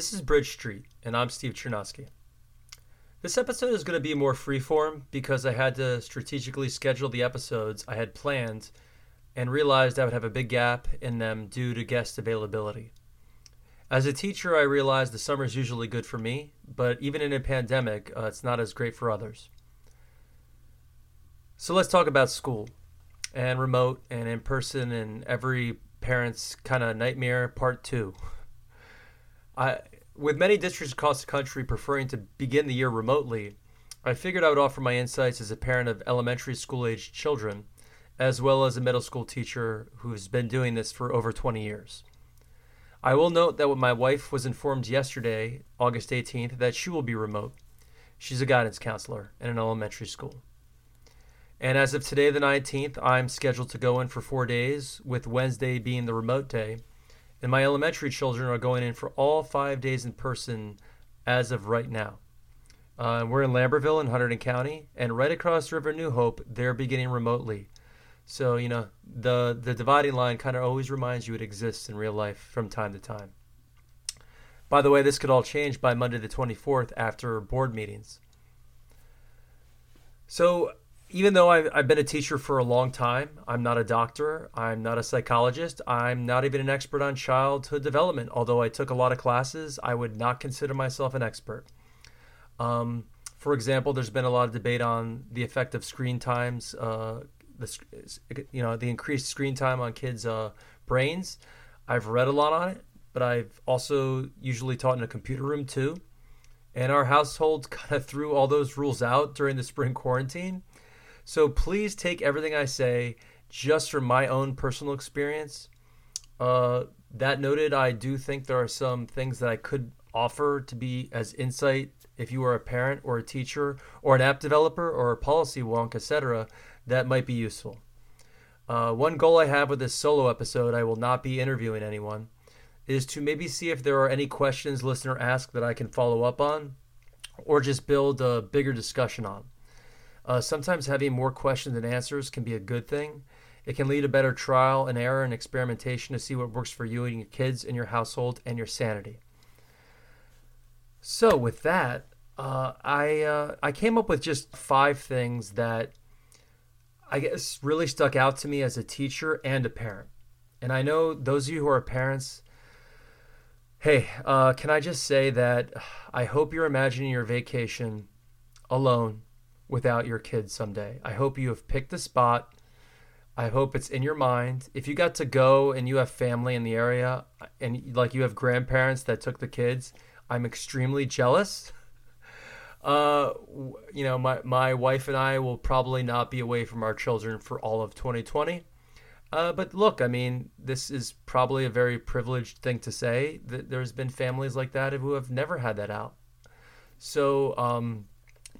This is Bridge Street, and I'm Steve Chernosky. This episode is going to be more freeform because I had to strategically schedule the episodes I had planned and realized I would have a big gap in them due to guest availability. As a teacher, I realized the summer is usually good for me, but even in a pandemic, uh, it's not as great for others. So let's talk about school and remote and in person and every parent's kind of nightmare part two. I, with many districts across the country preferring to begin the year remotely, I figured I would offer my insights as a parent of elementary school aged children, as well as a middle school teacher who's been doing this for over 20 years. I will note that my wife was informed yesterday, August 18th, that she will be remote. She's a guidance counselor in an elementary school. And as of today, the 19th, I'm scheduled to go in for four days, with Wednesday being the remote day. And my elementary children are going in for all five days in person as of right now. Uh, we're in Lambertville in Hunterdon County, and right across River New Hope, they're beginning remotely. So, you know, the, the dividing line kind of always reminds you it exists in real life from time to time. By the way, this could all change by Monday the 24th after board meetings. So, even though I've, I've been a teacher for a long time, I'm not a doctor, I'm not a psychologist, I'm not even an expert on childhood development. Although I took a lot of classes, I would not consider myself an expert. Um, for example, there's been a lot of debate on the effect of screen times, uh, the you know the increased screen time on kids' uh, brains. I've read a lot on it, but I've also usually taught in a computer room too. And our household kind of threw all those rules out during the spring quarantine so please take everything I say just from my own personal experience. Uh, that noted, I do think there are some things that I could offer to be as insight if you are a parent or a teacher or an app developer or a policy wonk, etc., that might be useful. Uh, one goal I have with this solo episode, I will not be interviewing anyone, is to maybe see if there are any questions listener ask that I can follow up on or just build a bigger discussion on. Uh, sometimes having more questions than answers can be a good thing. It can lead to better trial and error and experimentation to see what works for you and your kids and your household and your sanity. So, with that, uh, I uh, I came up with just five things that I guess really stuck out to me as a teacher and a parent. And I know those of you who are parents. Hey, uh, can I just say that I hope you're imagining your vacation alone without your kids someday. I hope you have picked the spot. I hope it's in your mind. If you got to go and you have family in the area and like you have grandparents that took the kids, I'm extremely jealous. Uh, you know, my, my wife and I will probably not be away from our children for all of 2020. Uh, but look, I mean, this is probably a very privileged thing to say. That there's been families like that who have never had that out. So, um,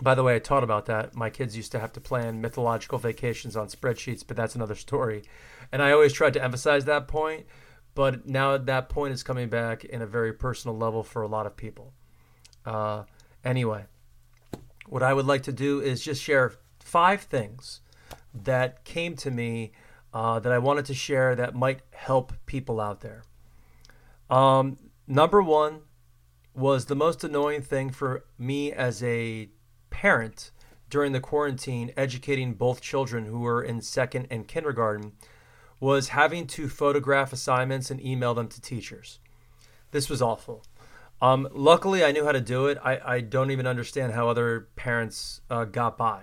by the way, I taught about that. My kids used to have to plan mythological vacations on spreadsheets, but that's another story. And I always tried to emphasize that point, but now that point is coming back in a very personal level for a lot of people. Uh, anyway, what I would like to do is just share five things that came to me uh, that I wanted to share that might help people out there. Um, number one was the most annoying thing for me as a parent during the quarantine educating both children who were in second and kindergarten was having to photograph assignments and email them to teachers. This was awful. Um, luckily, I knew how to do it. I, I don't even understand how other parents uh, got by.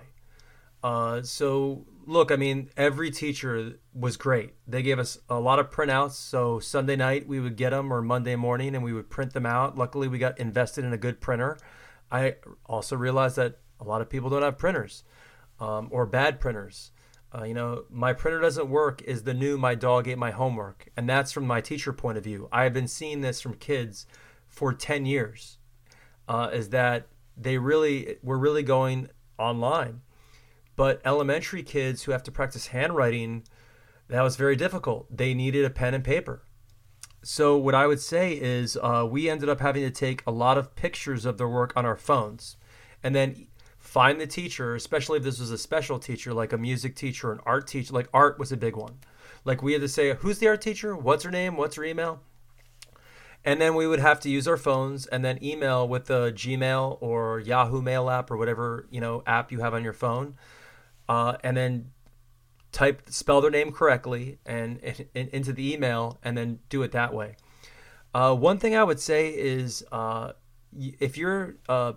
Uh, so, look, I mean, every teacher was great. They gave us a lot of printouts. So, Sunday night, we would get them, or Monday morning, and we would print them out. Luckily, we got invested in a good printer. I also realized that a lot of people don't have printers um, or bad printers. Uh, you know, my printer doesn't work is the new my dog ate my homework. And that's from my teacher point of view. I have been seeing this from kids for 10 years uh, is that they really, we're really going online. But elementary kids who have to practice handwriting, that was very difficult. They needed a pen and paper. So, what I would say is, uh, we ended up having to take a lot of pictures of their work on our phones and then find the teacher, especially if this was a special teacher, like a music teacher, an art teacher. Like art was a big one. Like we had to say, who's the art teacher? What's her name? What's her email? and then we would have to use our phones and then email with the Gmail or Yahoo Mail app or whatever you know app you have on your phone, uh, and then type spell their name correctly and, and, into the email and then do it that way. Uh, one thing I would say is uh, if your uh,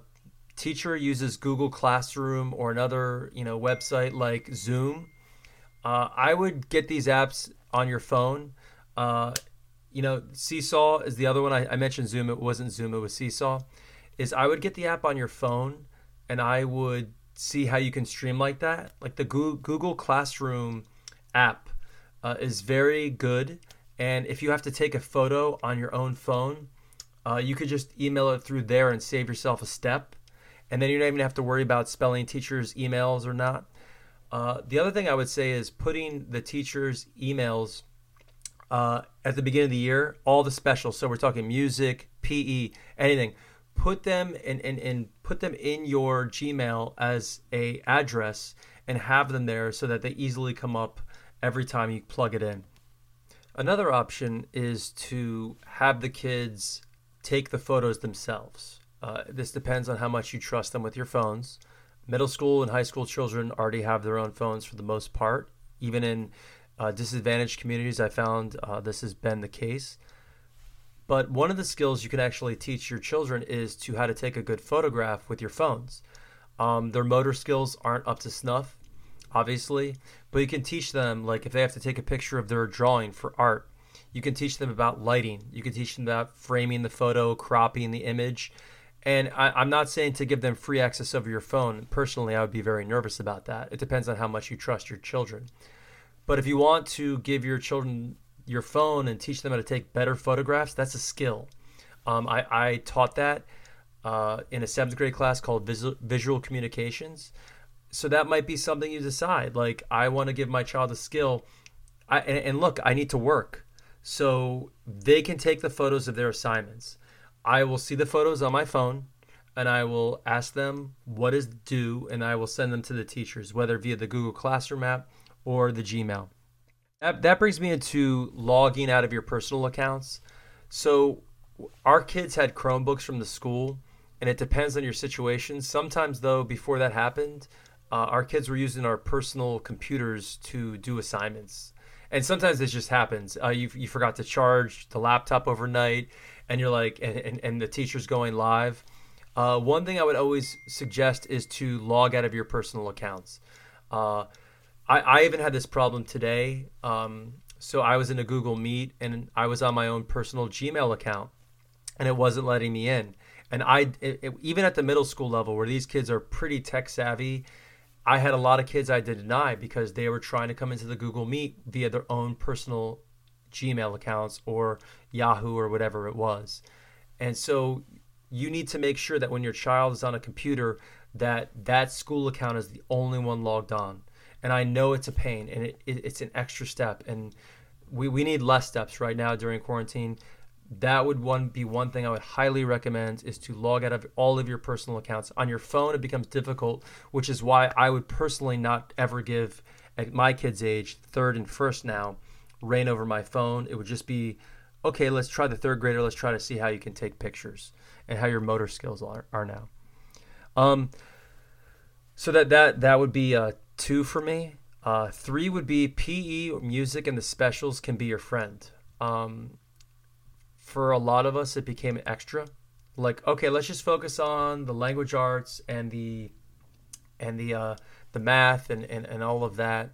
teacher uses Google Classroom or another you know website like Zoom, uh, I would get these apps on your phone. Uh, you know, Seesaw is the other one. I, I mentioned Zoom. It wasn't Zoom. It was Seesaw. Is I would get the app on your phone and I would see how you can stream like that. Like the Google Classroom app uh, is very good. And if you have to take a photo on your own phone, uh, you could just email it through there and save yourself a step. And then you don't even have to worry about spelling teachers' emails or not. Uh, the other thing I would say is putting the teachers' emails uh, at the beginning of the year, all the specials. So we're talking music, PE, anything. Put them and, and, and put them in your Gmail as a address and have them there so that they easily come up every time you plug it in. Another option is to have the kids take the photos themselves. Uh, this depends on how much you trust them with your phones. Middle school and high school children already have their own phones for the most part. Even in uh, disadvantaged communities, I found uh, this has been the case. But one of the skills you can actually teach your children is to how to take a good photograph with your phones. Um, their motor skills aren't up to snuff, obviously, but you can teach them, like if they have to take a picture of their drawing for art, you can teach them about lighting. You can teach them about framing the photo, cropping the image. And I, am not saying to give them free access over your phone. Personally, I would be very nervous about that. It depends on how much you trust your children. But if you want to give your children your phone and teach them how to take better photographs, that's a skill. Um, I, I, taught that uh, in a seventh grade class called visual, visual communications. So that might be something you decide. Like, I want to give my child a skill. I, and, and look, I need to work. So they can take the photos of their assignments. I will see the photos on my phone and I will ask them what is due and I will send them to the teachers, whether via the Google Classroom app or the Gmail. That, that brings me into logging out of your personal accounts. So our kids had Chromebooks from the school, and it depends on your situation. Sometimes, though, before that happened, uh, our kids were using our personal computers to do assignments and sometimes this just happens. Uh, you you forgot to charge the laptop overnight, and you're like, and, and, and the teacher's going live. Uh, one thing I would always suggest is to log out of your personal accounts. Uh, I, I even had this problem today. Um, so I was in a Google Meet and I was on my own personal Gmail account, and it wasn't letting me in. And I, it, it, even at the middle school level, where these kids are pretty tech savvy I had a lot of kids I did deny because they were trying to come into the Google Meet via their own personal Gmail accounts or Yahoo or whatever it was. And so you need to make sure that when your child is on a computer that that school account is the only one logged on. And I know it's a pain and it, it, it's an extra step and we, we need less steps right now during quarantine that would one be one thing I would highly recommend is to log out of all of your personal accounts. On your phone, it becomes difficult, which is why I would personally not ever give at my kid's age, third and first now, reign over my phone. It would just be, okay, let's try the third grader. Let's try to see how you can take pictures and how your motor skills are, are now. Um, so that that that would be uh, two for me. Uh, three would be PE, music, and the specials can be your friend. Um, for a lot of us, it became an extra. Like, okay, let's just focus on the language arts and the and the uh, the math and, and, and all of that.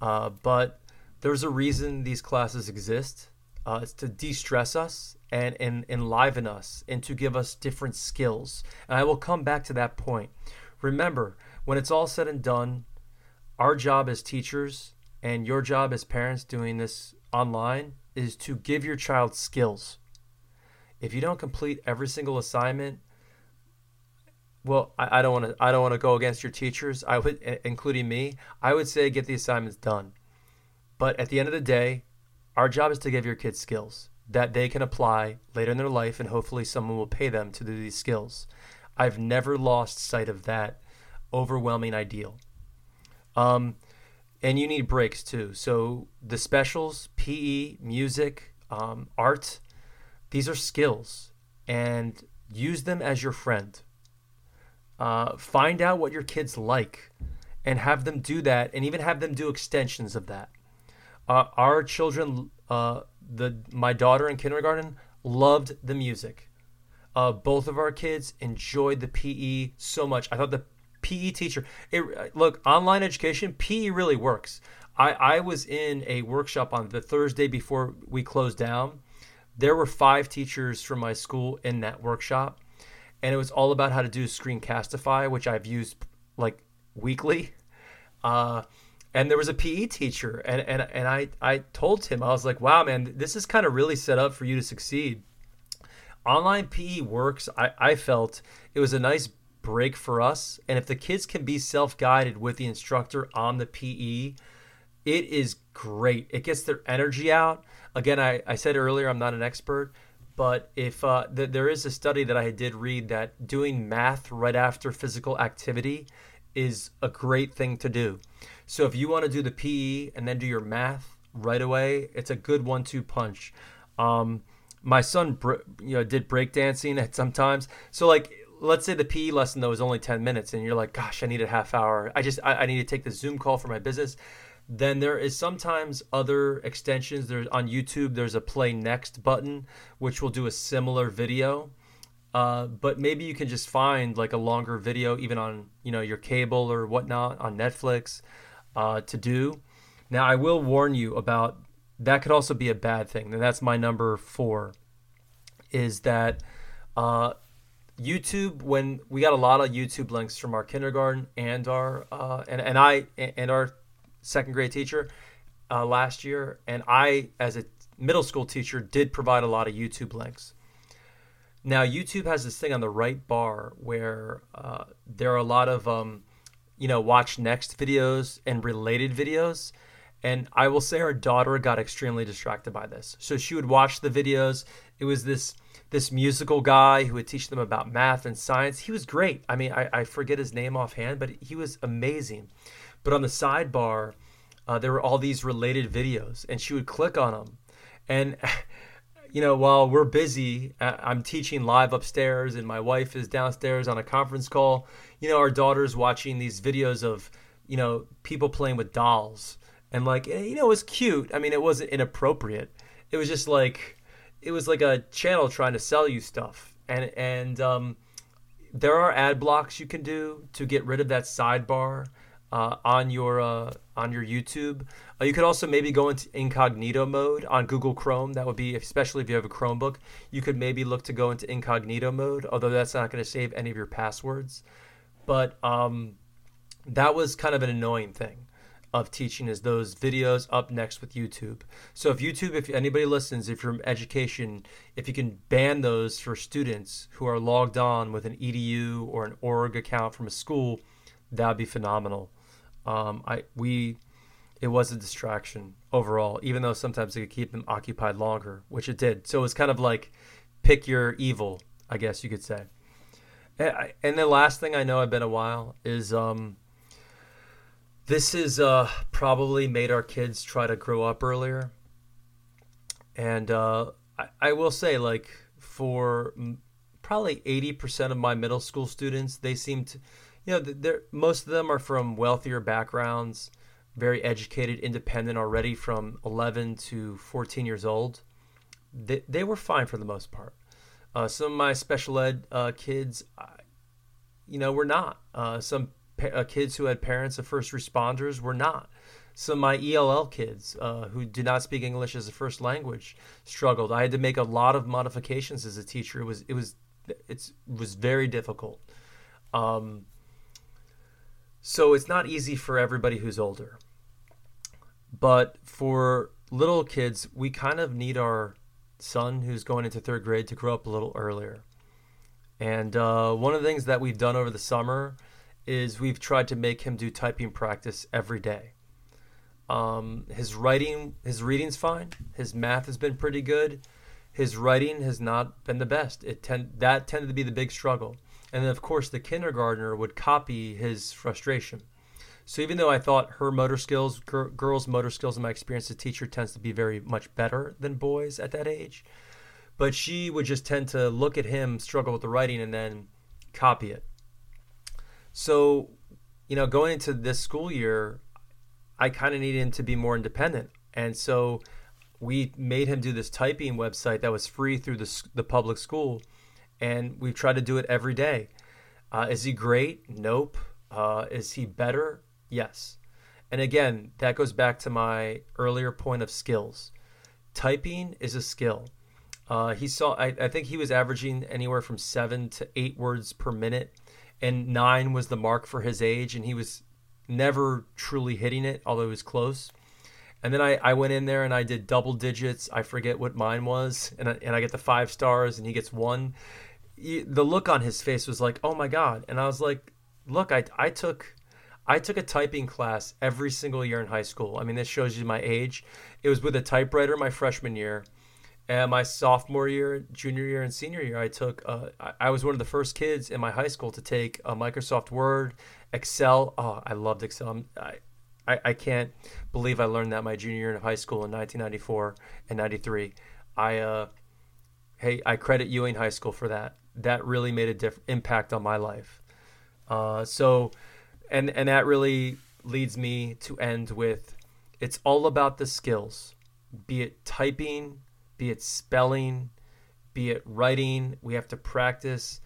Uh, but there's a reason these classes exist. Uh, it's to de-stress us and, and enliven us and to give us different skills. And I will come back to that point. Remember, when it's all said and done, our job as teachers and your job as parents doing this online is to give your child skills if you don't complete every single assignment, well, I, I don't want to. I don't want to go against your teachers. I would, including me. I would say get the assignments done. But at the end of the day, our job is to give your kids skills that they can apply later in their life, and hopefully, someone will pay them to do these skills. I've never lost sight of that overwhelming ideal. Um, and you need breaks too. So the specials, PE, music, um, art, these are skills and use them as your friend. Uh, find out what your kids like and have them do that and even have them do extensions of that. Uh, our children, uh, the my daughter in kindergarten loved the music. Uh, both of our kids enjoyed the PE so much. I thought the PE teacher, it, look, online education, PE really works. I, I was in a workshop on the Thursday before we closed down. There were five teachers from my school in that workshop, and it was all about how to do Screencastify, which I've used like weekly. Uh, and there was a PE teacher, and, and, and I, I told him, I was like, wow, man, this is kind of really set up for you to succeed. Online PE works. I, I felt it was a nice break for us. And if the kids can be self guided with the instructor on the PE, it is great. It gets their energy out. Again, I, I said earlier, I'm not an expert, but if uh, th- there is a study that I did read that doing math right after physical activity is a great thing to do. So if you want to do the PE and then do your math right away, it's a good one-two punch. Um, my son, you know, did breakdancing at sometimes. So like, let's say the PE lesson though is only 10 minutes, and you're like, gosh, I need a half hour. I just I, I need to take the Zoom call for my business then there is sometimes other extensions. There's on YouTube. There's a play next button, which will do a similar video. Uh, but maybe you can just find like a longer video, even on you know your cable or whatnot on Netflix, uh, to do. Now I will warn you about that could also be a bad thing, and that's my number four. Is that uh, YouTube when we got a lot of YouTube links from our kindergarten and our uh, and and I and our second grade teacher uh, last year, and I, as a middle school teacher, did provide a lot of YouTube links. Now, YouTube has this thing on the right bar where uh, there are a lot of, um, you know, watch next videos and related videos. And I will say our daughter got extremely distracted by this. So she would watch the videos. It was this this musical guy who would teach them about math and science. He was great. I mean, I, I forget his name offhand, but he was amazing. But on the sidebar, uh, there were all these related videos, and she would click on them. And, you know, while we're busy, uh, I'm teaching live upstairs, and my wife is downstairs on a conference call. You know, our daughter's watching these videos of, you know, people playing with dolls. And, like, eh, you know, it was cute. I mean, it wasn't inappropriate. It was just like, it was like a channel trying to sell you stuff. And, and, um, there are ad blocks you can do to get rid of that sidebar uh, on your uh, on your YouTube. Uh, you could also maybe go into incognito mode on Google Chrome. That would be especially if you have a Chromebook. You could maybe look to go into incognito mode, although that's not going to save any of your passwords. But um, that was kind of an annoying thing of teaching is those videos up next with YouTube. So if YouTube, if anybody listens, if you're in education, if you can ban those for students who are logged on with an EDU or an org account from a school, that'd be phenomenal. Um, I we it was a distraction overall, even though sometimes it could keep them occupied longer, which it did. So it was kind of like pick your evil, I guess you could say. And the last thing I know, I've been a while, is um, this has uh, probably made our kids try to grow up earlier. And uh, I, I will say, like, for probably 80% of my middle school students, they seem to you know, they're, most of them are from wealthier backgrounds, very educated, independent already from 11 to 14 years old. They, they were fine for the most part. Uh, some of my special ed uh, kids, you know, were not. Uh, some pa- uh, kids who had parents of first responders were not. Some of my ELL kids uh, who did not speak English as a first language struggled. I had to make a lot of modifications as a teacher. It was it was it's it was very difficult. Um, so it's not easy for everybody who's older. But for little kids, we kind of need our son who's going into third grade to grow up a little earlier. And uh, one of the things that we've done over the summer is we've tried to make him do typing practice every day. Um, his writing, his reading's fine. His math has been pretty good. His writing has not been the best. It tend that tended to be the big struggle. And then, of course, the kindergartner would copy his frustration. So even though I thought her motor skills, girls' motor skills, in my experience, the teacher tends to be very much better than boys at that age. but she would just tend to look at him struggle with the writing and then copy it. So, you know, going into this school year, I kind of needed him to be more independent. And so we made him do this typing website that was free through the, the public school. And we've tried to do it every day. Uh, is he great? Nope. Uh, is he better? Yes. And again, that goes back to my earlier point of skills. Typing is a skill. Uh, he saw, I, I think he was averaging anywhere from seven to eight words per minute, and nine was the mark for his age, and he was never truly hitting it, although he was close. And then I, I went in there and I did double digits. I forget what mine was, and I, and I get the five stars, and he gets one. The look on his face was like, "Oh my god!" And I was like, "Look, I, I took I took a typing class every single year in high school. I mean, this shows you my age. It was with a typewriter my freshman year. And my sophomore year, junior year, and senior year, I took. Uh, I was one of the first kids in my high school to take a Microsoft Word, Excel. Oh, I loved Excel. I, I, I can't believe I learned that my junior year in high school in 1994 and 93. I, uh, hey, I credit Ewing High School for that. That really made a diff- impact on my life. Uh, so and and that really leads me to end with it's all about the skills be it typing be it spelling be it writing we have to practice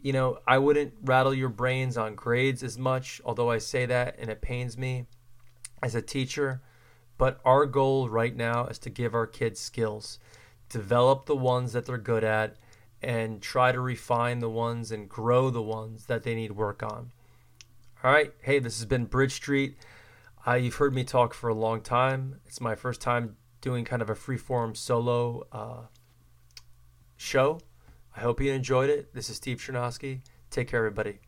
you know i wouldn't rattle your brains on grades as much although i say that and it pains me as a teacher but our goal right now is to give our kids skills develop the ones that they're good at and try to refine the ones and grow the ones that they need work on all right. Hey, this has been Bridge Street. Uh, you've heard me talk for a long time. It's my first time doing kind of a freeform solo uh, show. I hope you enjoyed it. This is Steve Chernosky. Take care, everybody.